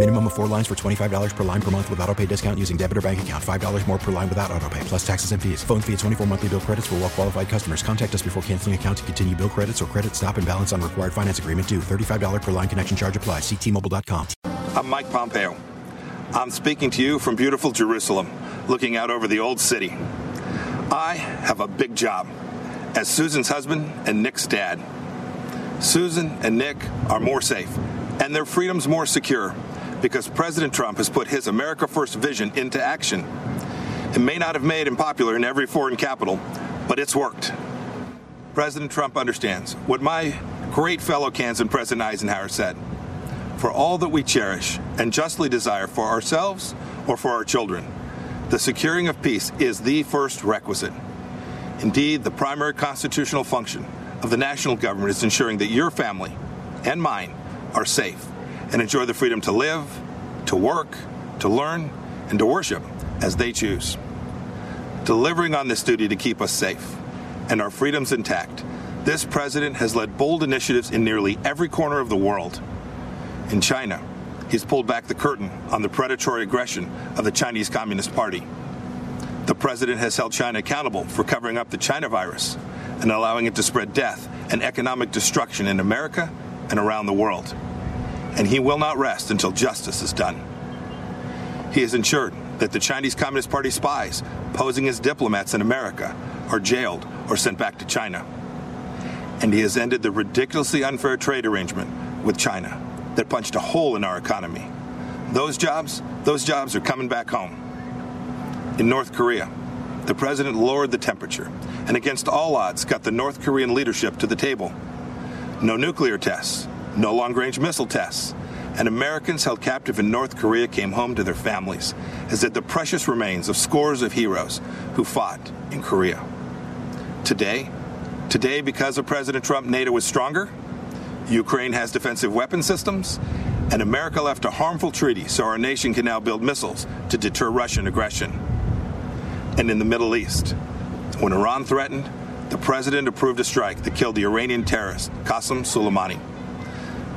Minimum of four lines for $25 per line per month with auto pay discount using debit or bank account. $5 more per line without auto pay, plus taxes and fees. Phone fee at 24 monthly bill credits for well qualified customers. Contact us before canceling account to continue bill credits or credit stop and balance on required finance agreement due. $35 per line connection charge applies. Ctmobile.com. I'm Mike Pompeo. I'm speaking to you from beautiful Jerusalem, looking out over the old city. I have a big job as Susan's husband and Nick's dad. Susan and Nick are more safe, and their freedom's more secure because President Trump has put his America First vision into action. It may not have made him popular in every foreign capital, but it's worked. President Trump understands what my great fellow Kansan President Eisenhower said. For all that we cherish and justly desire for ourselves or for our children, the securing of peace is the first requisite. Indeed, the primary constitutional function of the national government is ensuring that your family and mine are safe and enjoy the freedom to live, to work, to learn, and to worship as they choose. Delivering on this duty to keep us safe and our freedoms intact, this president has led bold initiatives in nearly every corner of the world. In China, he's pulled back the curtain on the predatory aggression of the Chinese Communist Party. The president has held China accountable for covering up the China virus and allowing it to spread death and economic destruction in America and around the world. And he will not rest until justice is done. He has ensured that the Chinese Communist Party spies posing as diplomats in America are jailed or sent back to China. And he has ended the ridiculously unfair trade arrangement with China that punched a hole in our economy. Those jobs, those jobs are coming back home. In North Korea, the president lowered the temperature and against all odds got the North Korean leadership to the table. No nuclear tests, no long-range missile tests, and Americans held captive in North Korea came home to their families, as did the precious remains of scores of heroes who fought in Korea. Today, today because of President Trump, NATO is stronger, Ukraine has defensive weapon systems, and America left a harmful treaty so our nation can now build missiles to deter Russian aggression. And in the Middle East, when Iran threatened, the president approved a strike that killed the Iranian terrorist Qasem Soleimani.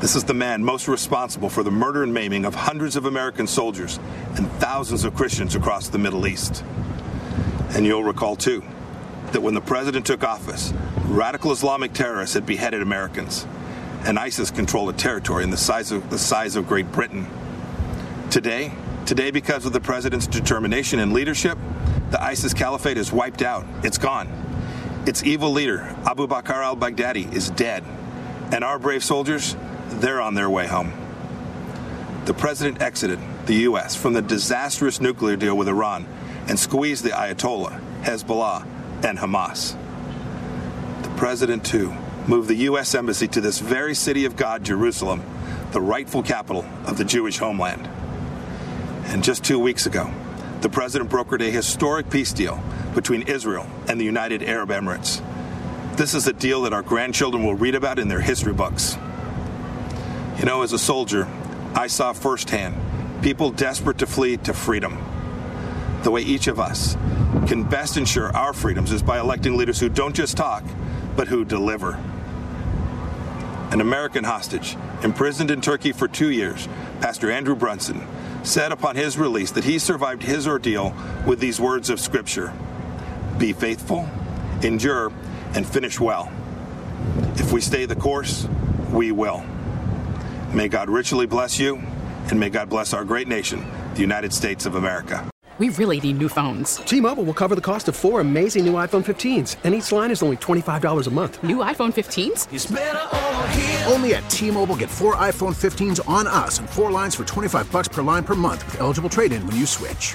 This is the man most responsible for the murder and maiming of hundreds of American soldiers and thousands of Christians across the Middle East. And you'll recall, too, that when the president took office, radical Islamic terrorists had beheaded Americans, and ISIS controlled a territory in the size of the size of Great Britain. Today, today because of the president's determination and leadership, the ISIS caliphate is wiped out. It's gone. Its evil leader, Abu Bakr al-Baghdadi, is dead. And our brave soldiers, they're on their way home. The president exited the U.S. from the disastrous nuclear deal with Iran and squeezed the Ayatollah, Hezbollah, and Hamas. The president, too, moved the U.S. Embassy to this very city of God, Jerusalem, the rightful capital of the Jewish homeland. And just two weeks ago, the president brokered a historic peace deal between Israel and the United Arab Emirates. This is a deal that our grandchildren will read about in their history books. You know, as a soldier, I saw firsthand people desperate to flee to freedom. The way each of us can best ensure our freedoms is by electing leaders who don't just talk, but who deliver. An American hostage, imprisoned in Turkey for two years, Pastor Andrew Brunson, said upon his release that he survived his ordeal with these words of Scripture Be faithful, endure, and finish well. If we stay the course, we will. May God richly bless you, and may God bless our great nation, the United States of America. We really need new phones. T-Mobile will cover the cost of four amazing new iPhone 15s, and each line is only $25 a month. New iPhone 15s? Only at T-Mobile get four iPhone 15s on us and four lines for 25 bucks per line per month with eligible trade-in when you switch.